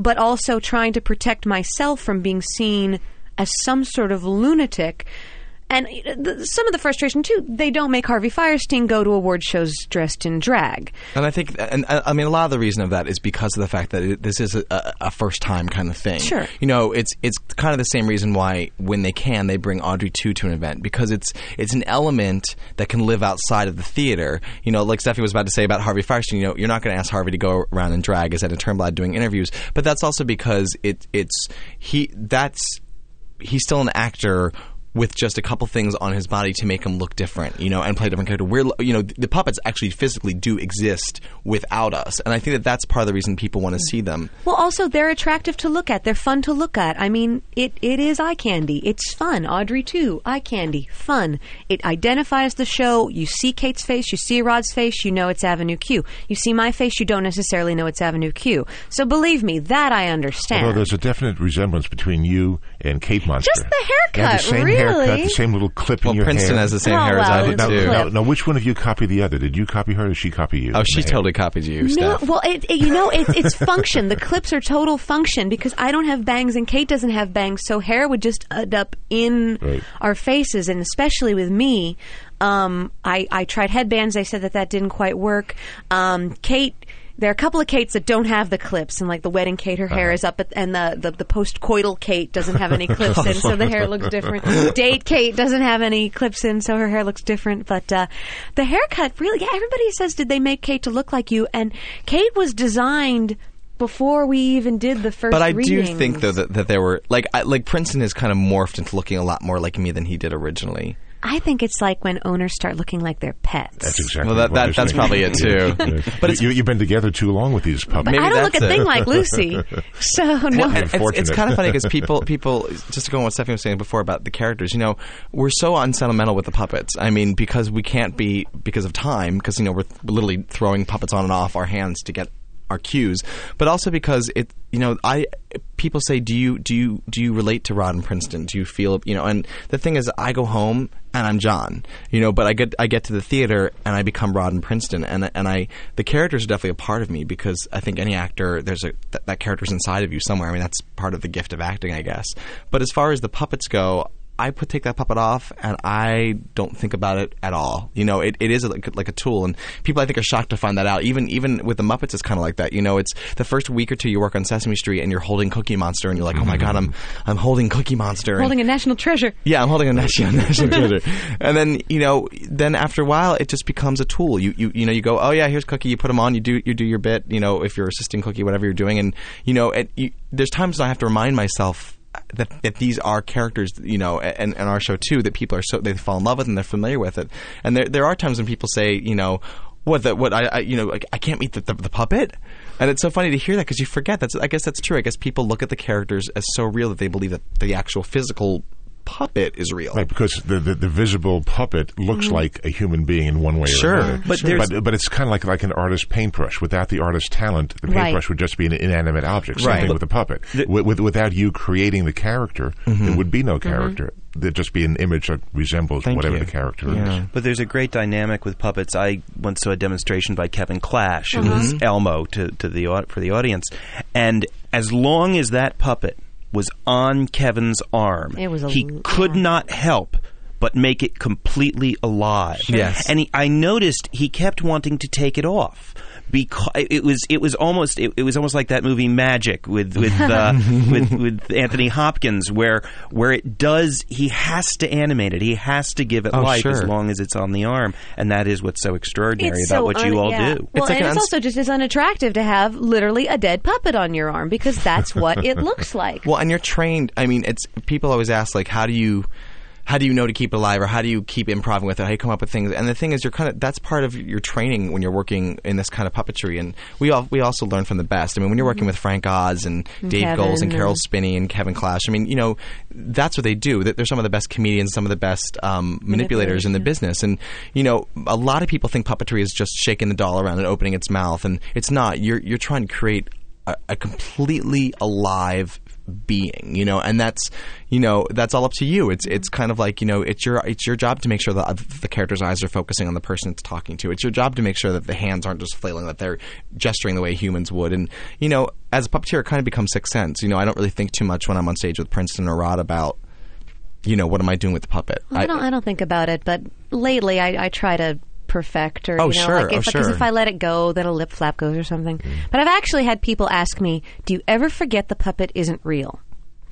But also trying to protect myself from being seen as some sort of lunatic. And uh, the, some of the frustration too, they don't make Harvey Fierstein go to award shows dressed in drag. And I think, and I I mean, a lot of the reason of that is because of the fact that it, this is a, a, first time kind of thing. Sure. You know, it's it's kind of the same reason why when they can they bring Audrey II to an event because it's it's an element that can live outside of the theater. You know, like Stephanie was about to say about Harvey Fierstein. You know, you're not going to ask Harvey to go around and drag as Edna Turnblad doing interviews, but that's also because it it's he that's he's still an actor with just a couple things on his body to make him look different, you know, and play a different character. We're, you know, the puppets actually physically do exist without us, and I think that that's part of the reason people want to see them. Well, also they're attractive to look at. They're fun to look at. I mean, it, it is eye candy. It's fun. Audrey II. Eye candy. Fun. It identifies the show. You see Kate's face. You see Rod's face. You know it's Avenue Q. You see my face. You don't necessarily know it's Avenue Q. So believe me, that I understand. Although there's a definite resemblance between you and Kate Monster. Just the haircut, the same really? Haircut, the same little clip Well, in your Princeton hair. has the same Oh, hair as I do it's now, too. now, now, which one of you copied the other? Did you copy her or did she copy you? Oh, she The hair. totally copied you, No, Steph. well, it, it- you know, it, it's function. The clips are total function because I don't have bangs and Kate doesn't have bangs, so hair would just end up in Right. our faces, and especially with me, um, I, I tried headbands. I said that that didn't quite work. Um, Kate. There are a couple of Kates that don't have the clips, and like the wedding Kate, her hair is up, at, and the, the, the post-coital Kate doesn't have any clips in, so the hair looks different. Date Kate doesn't have any clips in, so her hair looks different. But uh, the haircut, really, yeah, everybody says, did they make Kate to look like you? And Kate was designed before we even did the first. But I do think though that, that there were like I, like Princeton has kind of morphed into looking a lot more like me than he did originally. I think it's like when owners start looking like their pets. That's exactly Well, that, what that, that's thinking. probably it, too. Yeah. But you, it's- you, you've been together too long with these puppets. Maybe I don't look that's a thing like Lucy, so no. Well, and it's, it's kind of funny because people, people, just to go on what Stephanie was saying before about the characters, you know, we're so unsentimental with the puppets. I mean, because we can't be, because of time, because, you know, we're literally throwing puppets on and off our hands to get our cues, but also because it, you know, I, people say, do you, do you, do you relate to Rod and Princeton? Do you feel, you know, and the thing is, I go home and I'm John, you know, but I get, I get to the theater and I become Rod and Princeton, and and I, the characters are definitely a part of me because I think any actor, there's a that, that character's inside of you somewhere. I mean, that's part of the gift of acting, I guess. But as far as the puppets go, I put take that puppet off and I don't think about it at all. You know, it, it is like, like a tool, and people I think are shocked to find that out. Even even with the Muppets, it's kind of like that. You know, it's the first week or two you work on Sesame Street and you're holding Cookie Monster, and you're like, oh my god, I'm mm-hmm. I'm holding Cookie Monster. and- Holding a national treasure. yeah, I'm holding a national, national treasure. And then you know, then after a while, it just becomes a tool. You you you know, you go, oh yeah, here's Cookie. You put them on. You do you do your bit. You know, if you're assisting Cookie, whatever you're doing, and you know, it, you, there's times when I have to remind myself. That, that these are characters, you know, and, and our show too. That people are so they fall in love with and they're familiar with it. And there there are times when people say, you know, what the what I, I you know like, I can't meet the, the, the puppet. And it's so funny to hear that because you forget. That's I guess that's true. I guess people look at the characters as so real that they believe that the actual physical puppet is real. Right, because the, the, the visible puppet looks mm-hmm. like a human being in one way Sure. or another. But there's- but, but it's kind of like like an artist's paintbrush. Without the artist's talent, the Right. paintbrush would just be an inanimate object. Same Right. thing But- with the puppet. with, with, without you creating the character, mm-hmm. there would be no mm-hmm. character. There'd just be an image that resembles Thank whatever you. the character Yeah. is. But there's a great dynamic with puppets. I once saw a demonstration by Kevin Clash, who was Elmo to, to the for the audience, and as long as that puppet was on Kevin's arm, It was a he l- could yeah. not help but make it completely alive. Yes. and he, I noticed he kept wanting to take it off. Because it was, it was almost, it, it was almost like that movie Magic with with, uh, with with Anthony Hopkins, where where it does, he has to animate it, he has to give it Oh, life as long as it's on the arm, and that is what's so extraordinary It's about so what you all yeah. do. Well, It's like and an it's uns- also just as unattractive to have literally a dead puppet on your arm because that's what it looks like. Well, and you're trained. I mean, it's people always ask like, how do you, how do you know to keep it alive, or how do you keep improving with it? How do you come up with things? And the thing is, you're kind of that's part of your training when you're working in this kind of puppetry. And we all we also learn from the best. I mean, when you're working with Frank Oz and Dave Kevin Goelz and Caroll Spinney and Kevin Clash, I mean, you know, that's what they do. That They're some of the best comedians, some of the best um, manipulators in the business. And you know, a lot of people think puppetry is just shaking the doll around and opening its mouth, and it's not. You're you're trying to create a, a completely alive being you know and that's you know that's all up to you. It's it's kind of like you know it's your it's your job to make sure that the character's eyes are focusing on the person it's talking to. It's your job to make sure that the hands aren't just flailing that they're gesturing the way humans would. And you know as a puppeteer it kind of becomes sixth sense. You know i don't really think too much when i'm on stage with princeton or rod about you know what am i doing with the puppet? I don't. I don't think about it, but lately I, I try to perfect or Oh, you know, sure. like Oh, if, because sure. if I let it go, then a lip flap goes or something. Mm. But I've actually had people ask me, "Do you ever forget the puppet isn't real?"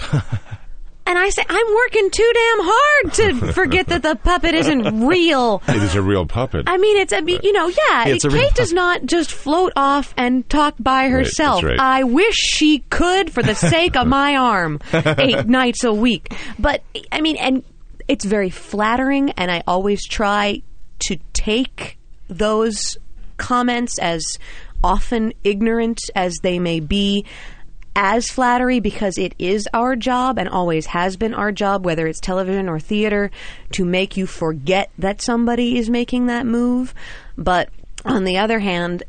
and I say, "I'm working too damn hard to forget that the puppet isn't real." It is a real puppet. I mean, it's I mean, you know, yeah. Kate real- does not just float off and talk by herself. right. I wish she could, for the sake of my arm, eight nights a week. But I mean, and it's very flattering, and I always try to take those comments as often ignorant as they may be as flattery because it is our job and always has been our job, whether it's television or theater, to make you forget that somebody is making that move. But on the other hand,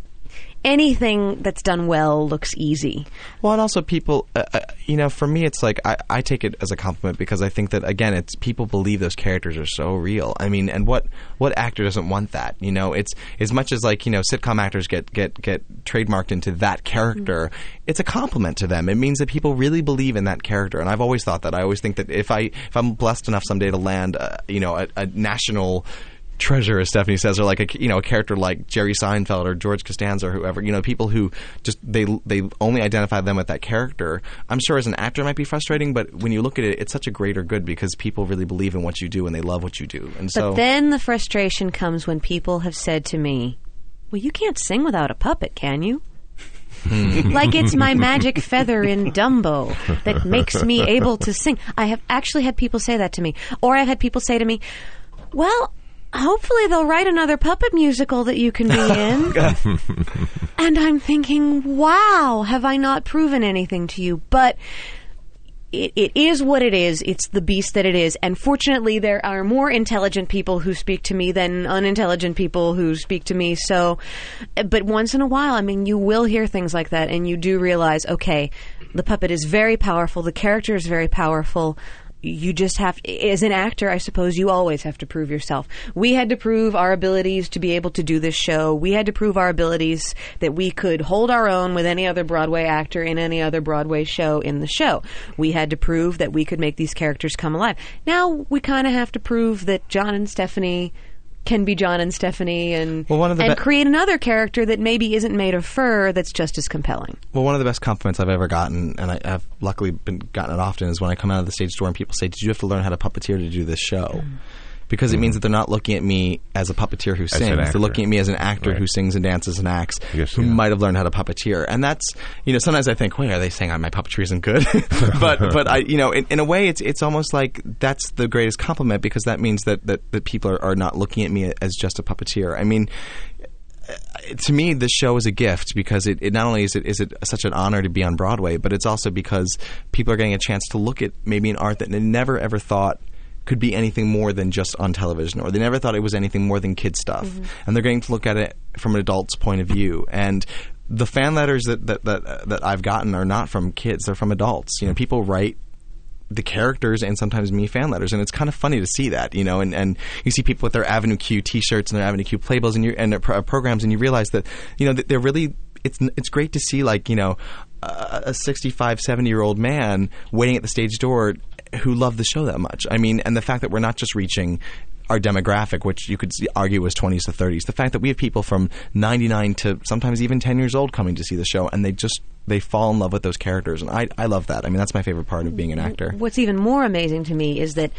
anything that's done well looks easy. Well, and also people, uh, uh, you know, for me, it's like I, I take it as a compliment because I think that again, it's people believe those characters are so real. I mean, and what what actor doesn't want that? You know, it's as much as like you know, sitcom actors get get get trademarked into that character. It's a compliment to them. It means that people really believe in that character, and I've always thought that. I always think that if I if I'm blessed enough someday to land, uh, you know, a, a national treasure, as Stephanie says, or like a you know a character like Jerry Seinfeld or George Costanza or whoever. You know, people who just they they only identify them with that character. I'm sure as an actor it might be frustrating, but when you look at it, it's such a greater good because people really believe in what you do and they love what you do. And But so then the frustration comes when people have said to me, Well, you can't sing without a puppet, can you? Hmm. like it's my magic feather in Dumbo that makes me able to sing. I have actually had people say that to me. Or I've had people say to me, Well, hopefully they'll write another puppet musical that you can be in. and I'm thinking, Wow, have I not proven anything to you? But it, it is what it is. It's the beast that it is. And fortunately, there are more intelligent people who speak to me than unintelligent people who speak to me. So, but once in a while, I mean, you will hear things like that, and you do realize, okay, the puppet is very powerful. The character is very powerful. You just have as an actor i suppose you always have to prove yourself. We had to prove our abilities to be able to do this show. We had to prove our abilities that we could hold our own with any other broadway actor in any other broadway show in the show. We had to prove that we could make these characters come alive. Now we kind of have to prove that john and stephanie can be John and Stephanie and Well, one of the and be- create another character that maybe isn't made of fur that's just as compelling. Well, one of the best compliments I've ever gotten, and I, I've luckily been gotten it often, is when I come out of the stage door and people say, "Did you have to learn how to puppeteer to do this show?" Hmm. Because it means that they're not looking at me as a puppeteer who sings. They're looking at me as an actor Right. who sings and dances and acts, Yes, who yeah. might have learned how to puppeteer. And that's, you know, sometimes I think, wait, are they saying my puppetry isn't good? but, but I, you know, in, in a way, it's it's almost like that's the greatest compliment because that means that that, that people are, are not looking at me as just a puppeteer. I mean, uh, to me, this show is a gift because it, it not only is it is it such an honor to be on Broadway, but it's also because people are getting a chance to look at maybe an art that they never ever thought could be anything more than just on television, or they never thought it was anything more than kid stuff, mm-hmm. and they're getting to look at it from an adult's point of view and. The fan letters that, that, that, that I've gotten are not from kids; they're from adults. You know, mm-hmm. people write the characters and sometimes me fan letters, and it's kind of funny to see that, you know. And, and you see people with their Avenue Q T-shirts and their Avenue Q playbills and, you, and their pro- uh, programs, and you realize that you know that they're really. It's it's great to see like you know a, a 65, 70 year old man waiting at the stage door who love the show that much. I mean, and the fact that we're not just reaching our demographic, which you could argue was 20s to 30s. The fact that we have people from 99 to sometimes even 10 years old coming to see the show, and they just they fall in love with those characters, and I I love that. I mean, that's my favorite part of being an actor. What's even more amazing to me is that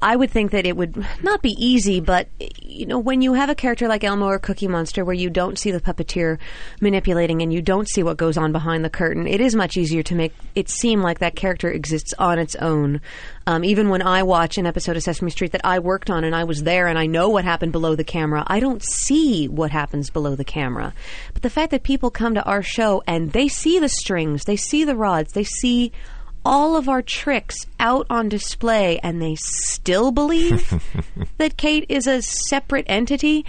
I would think that it would not be easy, but you know, when you have a character like Elmo or Cookie Monster, where you don't see the puppeteer manipulating and you don't see what goes on behind the curtain, it is much easier to make it seem like that character exists on its own. Um, even when I watch an episode of Sesame Street that I worked on and I was there and I know what happened below the camera, I don't see what happens below the camera. But the fact that people come to our show and they see the strings, they see the rods, they see all of our tricks out on display and they still believe that Kate is a separate entity,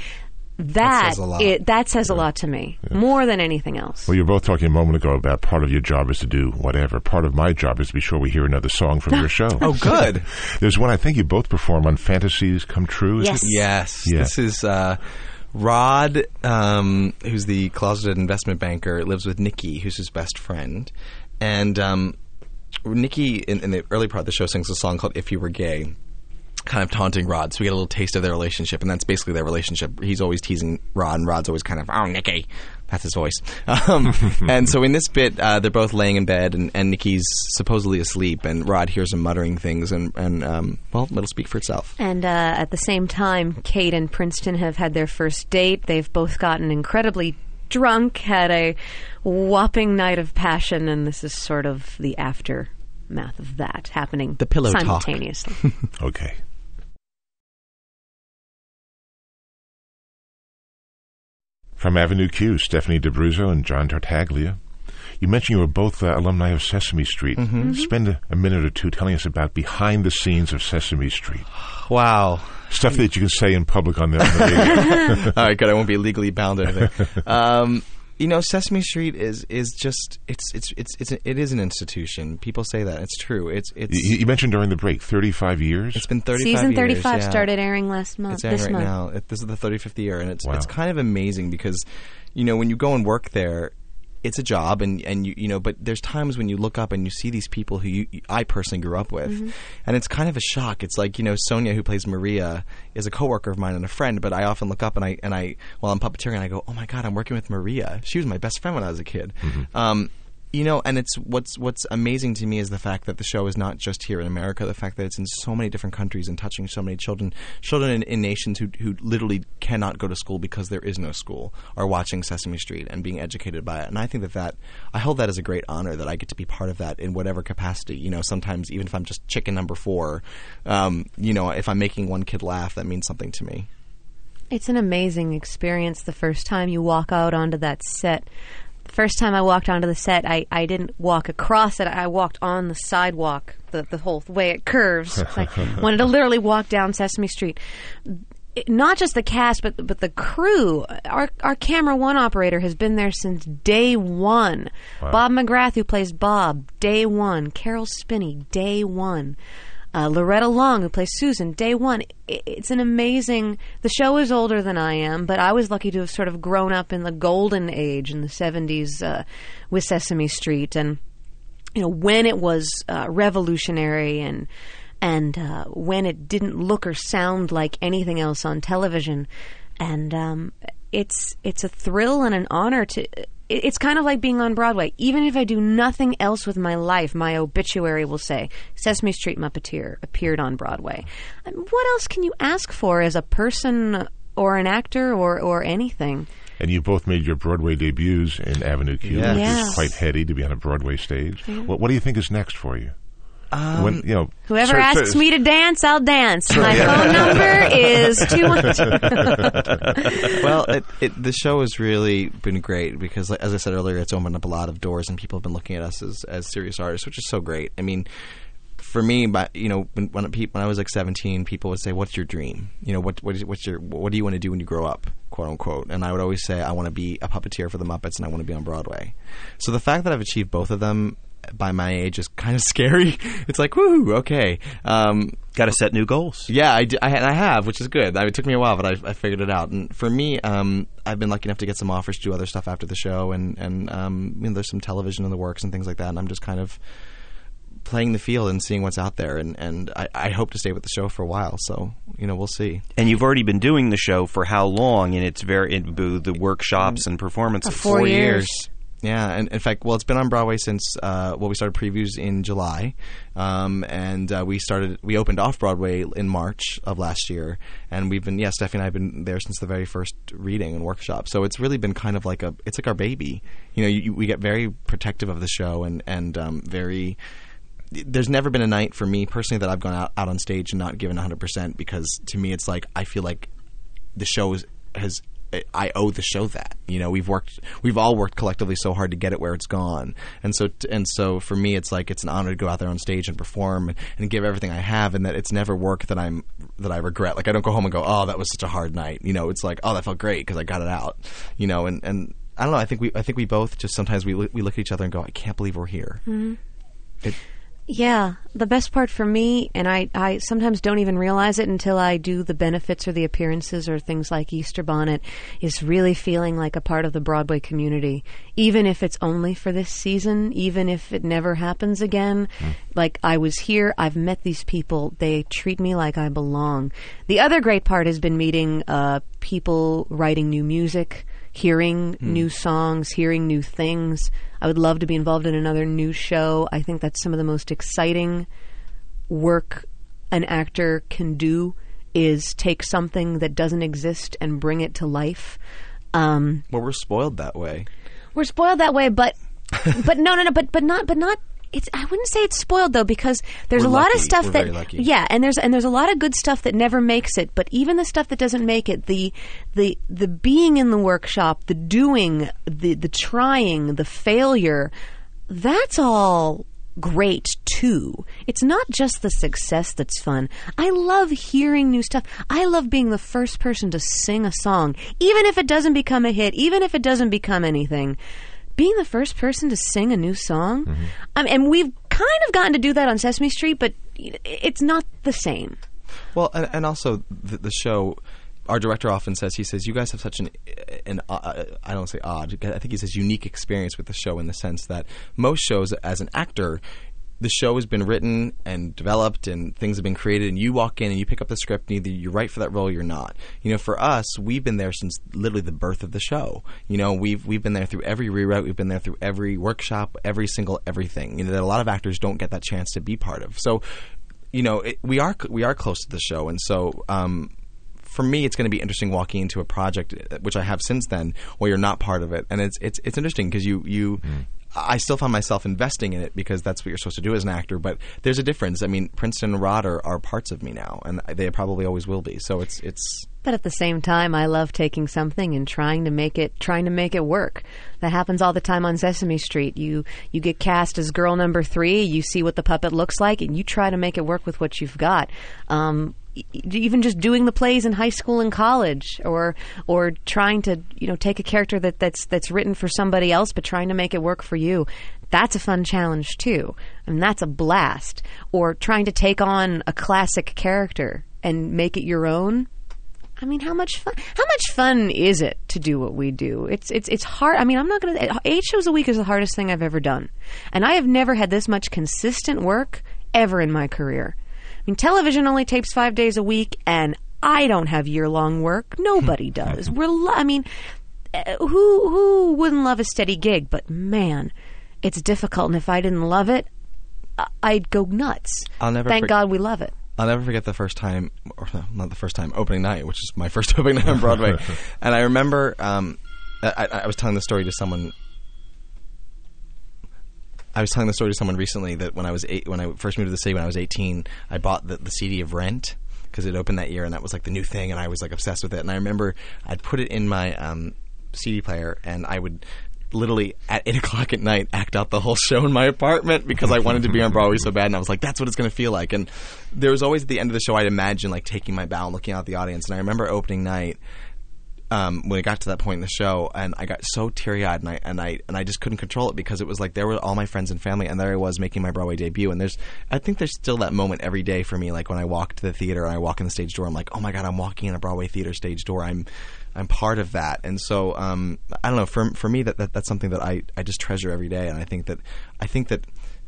that says a lot. It, that says a lot to me, more than anything else. Well, you were both talking a moment ago about part of your job is to do whatever. Part of my job is to be sure we hear another song from your show. Oh, good. There's one I think you both perform on Fantasies Come True. Is Yes. it? Yes, Yeah. this is uh, Rod, um, who's the closeted investment banker, lives with Nikki, who's his best friend, and um, Nikki in, in the early part of the show sings a song called "If You Were Gay." Kind of taunting Rod, so we get a little taste of their relationship, and that's basically their relationship. He's always teasing Rod, and Rod's always kind of, "Oh, Nikki," that's his voice. Um, and so in this bit, uh, they're both laying in bed, and, and Nikki's supposedly asleep, and Rod hears him muttering things, and, and um, well, it'll speak for itself. And uh, at the same time, Kate and Princeton have had their first date. They've both gotten incredibly drunk, had a whopping night of passion, and this is sort of the aftermath of that happening The pillow talk. simultaneously. Okay. From Avenue Q, Stephanie D'Abruzzo and John Tartaglia. You mentioned you were both uh, alumni of Sesame Street. Mm-hmm. Spend a, a minute or two telling us about behind the scenes of Sesame Street. Wow. Stuff that you can say in public on the, on the radio. All right, good. I won't be legally bound or anything. um, you know, Sesame Street is is just it's it's it's it's a, it is an institution. People say that it's true. It's it's you, you mentioned during the break, 35 years. it's been thirty Season 35 yeah. started airing last month. It's airing this right month. now. It, this is the 35th year, and it's Wow. it's kind of amazing because, you know, when you go and work there, it's a job, and and you you know, but there's times when you look up and you see these people who you, I personally grew up with, Mm-hmm. and it's kind of a shock. It's like you know, Sonia who plays Maria is a coworker of mine and a friend, but I often look up and I and I while I'm puppeteering, I go, oh my god, I'm working with Maria. She was my best friend when I was a kid. Um, you know, and it's what's what's amazing to me is the fact that the show is not just here in America. The fact that it's in so many different countries and touching so many children, children in, in nations who who literally cannot go to school because there is no school, are watching Sesame Street and being educated by it. And I think that that I hold that as a great honor that I get to be part of that in whatever capacity. You know, sometimes even if I'm just chicken number four, um, you know, if I'm making one kid laugh, that means something to me. It's an amazing experience the first time you walk out onto that set. The first time I walked onto the set, I, I didn't walk across it. I walked on the sidewalk, the, the whole way it curves. I wanted to literally walk down Sesame Street. It- not just the cast, but but the crew. Our our camera one operator has been there since day one. Bob McGrath, who plays Bob, day one. Caroll Spinney, day one. Uh, Loretta Long, who plays Susan, day one. It's an amazing. The show is older than I am, but I was lucky to have sort of grown up in the golden age in the '70s uh, with Sesame Street, and you know when it was uh, revolutionary and and uh, when it didn't look or sound like anything else on television, and um, it's it's a thrill and an honor to. It- It's kind of like being on Broadway. Even if I do nothing else with my life, my obituary will say Sesame Street Muppeteer appeared on Broadway. Um, What else can you ask for as a person or an actor or, or anything? And you both made your Broadway debuts in Avenue Q, Yes. which Yes. is quite heady to be on a Broadway stage. What, what do you think is next for you? Um, when you know, Whoever so- asks so- me to dance, I'll dance. My phone number is two one two. well, it, it, the show has really been great because, like, as I said earlier, it's opened up a lot of doors, and people have been looking at us as, as serious artists, which is so great. I mean, for me, but you know, when when, pe- when I was like seventeen, people would say, "What's your dream? You know, what what is, what's your what do you want to do when you grow up?" "Quote unquote," and I would always say, "I want to be a puppeteer for the Muppets, and I want to be on Broadway." So the fact that I've achieved both of them by my age is kind of scary. It's like, woo, okay. Um, Got to set new goals. yeah, I, d- I, and I have, which is good. I, it took me a while, but I, I figured it out. And for me, um, I've been lucky enough to get some offers to do other stuff after the show, and and um, you know, there's some television in the works and things like that. And I'm just kind of playing the field and seeing what's out there. And and I, I hope to stay with the show for a while. So you know, we'll see. And you've already been doing the show for how long? And it's very in, the workshops and performances. Four years. Yeah, and in fact, well, it's been on Broadway since uh, well, we started previews in July, um, and uh, we started we opened off Broadway in March of last year, and we've been yeah, Stephanie and I have been there since the very first reading and workshop. So it's really been kind of like a it's like our baby. You know, you, you, we get very protective of the show and and um, very there's never been a night for me personally that I've gone out, out on stage and not given 100% because to me it's like I feel like the show is, has I owe the show that. You know, we've worked we've all worked collectively so hard to get it where it's gone. And so and so for me it's like it's an honor to go out there on stage and perform and, and give everything I have and that it's never work that I'm that I regret. Like I don't go home and go, "Oh, that was such a hard night." You know, it's like, "Oh, that felt great because I got it out." You know, and and I don't know, I think we I think we both just sometimes we look- we look at each other and go, "I can't believe we're here." Mm-hmm. It, Yeah, the best part for me, and I, I sometimes don't even realize it until I do the benefits or the appearances or things like Easter Bonnet, is really feeling like a part of the Broadway community. Even if it's only for this season, even if it never happens again. Like, I was here, I've met these people, they treat me like I belong. The other great part has been meeting uh, people writing new music hearing new songs, hearing new things. I would love to be involved in another new show. I think that's some of the most exciting work an actor can do is take something that doesn't exist and bring it to life. Um, well, we're spoiled that way. we're spoiled that way, but but no, no, no, but but not, but not. It's I wouldn't say it's spoiled though because there's We're a lot lucky. of stuff We're that very lucky. yeah, and there's and there's a lot of good stuff that never makes it. But even the stuff that doesn't make it, the the the being in the workshop, the doing, the the trying, the failure, that's all great too. It's not just the success that's fun. I love hearing new stuff. I love being the first person to sing a song, even if it doesn't become a hit, even if it doesn't become anything. Being the first person to sing a new song, um, and we've kind of gotten to do that on Sesame Street, but it's not the same. Well, and, and also the, the show. Our director often says he says you guys have such an an uh, I don't say odd. I think he says unique experience with the show in the sense that most shows, as an actor, the show has been written and developed and things have been created and you walk in and you pick up the script and either you're right for that role or you're not. You know, for us, we've been there since literally the birth of the show. You know, we've we've been there through every rewrite, we've been there through every workshop, every single everything. You know, that a lot of actors don't get that chance to be part of. So, you know, it, we are we are close to the show and so um for me, it's going to be interesting walking into a project, uh, which I have since then, where you're not part of it, and it's it's it's interesting because you you. I still find myself investing in it because that's what you're supposed to do as an actor. But there's a difference. I mean, Princeton and Rod are, parts of me now, and they probably always will be. So it's it's But at the same time, I love taking something and trying to make it trying to make it work. That happens all the time on Sesame Street. You you get cast as girl number three. You see what the puppet looks like, and you try to make it work with what you've got. Um, even just doing the plays in high school and college, or or trying to you know take a character that that's that's written for somebody else, but trying to make it work for you. That's a fun challenge too. I mean, that's a blast. Or trying to take on a classic character and make it your own. I mean, how much fun? How much fun is it to do what we do? It's it's it's hard. I mean, I'm not going to. Eight shows a week is the hardest thing I've ever done, and I have never had this much consistent work ever in my career. I mean, television only tapes five days a week, and I don't have year long work. Nobody does. We're. Lo- I mean, uh, who who wouldn't love a steady gig? But man, it's difficult, and if I didn't love it, I- I'd go nuts. I'll never Thank forg- God we love it. I'll never forget the first time, or not the first time, opening night, which is my first opening night on Broadway. and I remember um, I, I I was telling the story to someone. I was telling the story to someone recently that when I was eight, when I first moved to the city, when I was eighteen, I bought the, the CD of Rent because it opened that year, and that was like the new thing, and I was like obsessed with it. And I remember I'd put it in my um, CD player, and I would literally at eight o'clock at night act out the whole show in my apartment because I wanted to be on Broadway so bad, and I was like, that's what it's going to feel like. And there was always at the end of the show, I'd imagine like taking my bow and looking out at the audience. And I remember opening night. Um, when it got to that point in the show, and I got so teary eyed, and I and I and I just couldn't control it because it was like there were all my friends and family, and there I was making my Broadway debut. And there's, I think there's still that moment every day for me, like when I walk to the theater and I walk in the stage door, I'm like, oh my god, I'm walking in a Broadway theater stage door. I'm I'm part of that, and so um, I don't know. For for me, that, that that's something that I, I just treasure every day, and I think that I think that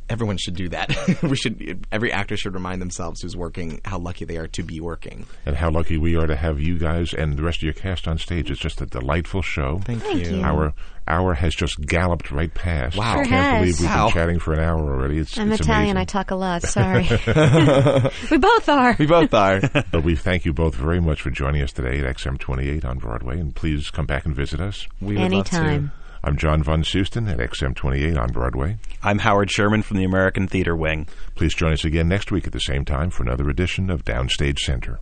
everyone should do that. we should every actor should remind themselves who's working how lucky they are to be working. And how lucky we are to have you guys and the rest of your cast on stage. It's just a delightful show. Thank, Thank you. you. Our hour has just galloped right past. Wow. I can't has. believe we've Wow. been chatting for an hour already. It's, I'm it's Italian. amazing. I talk a lot. Sorry. we both are. We both are. But we thank you both very much for joining us today at XM28 on Broadway, and please come back and visit us. We would love Anytime. I'm John Von Soosten at XM28 on Broadway. I'm Howard Sherman from the American Theatre Wing. Please join us again next week at the same time for another edition of Downstage Center.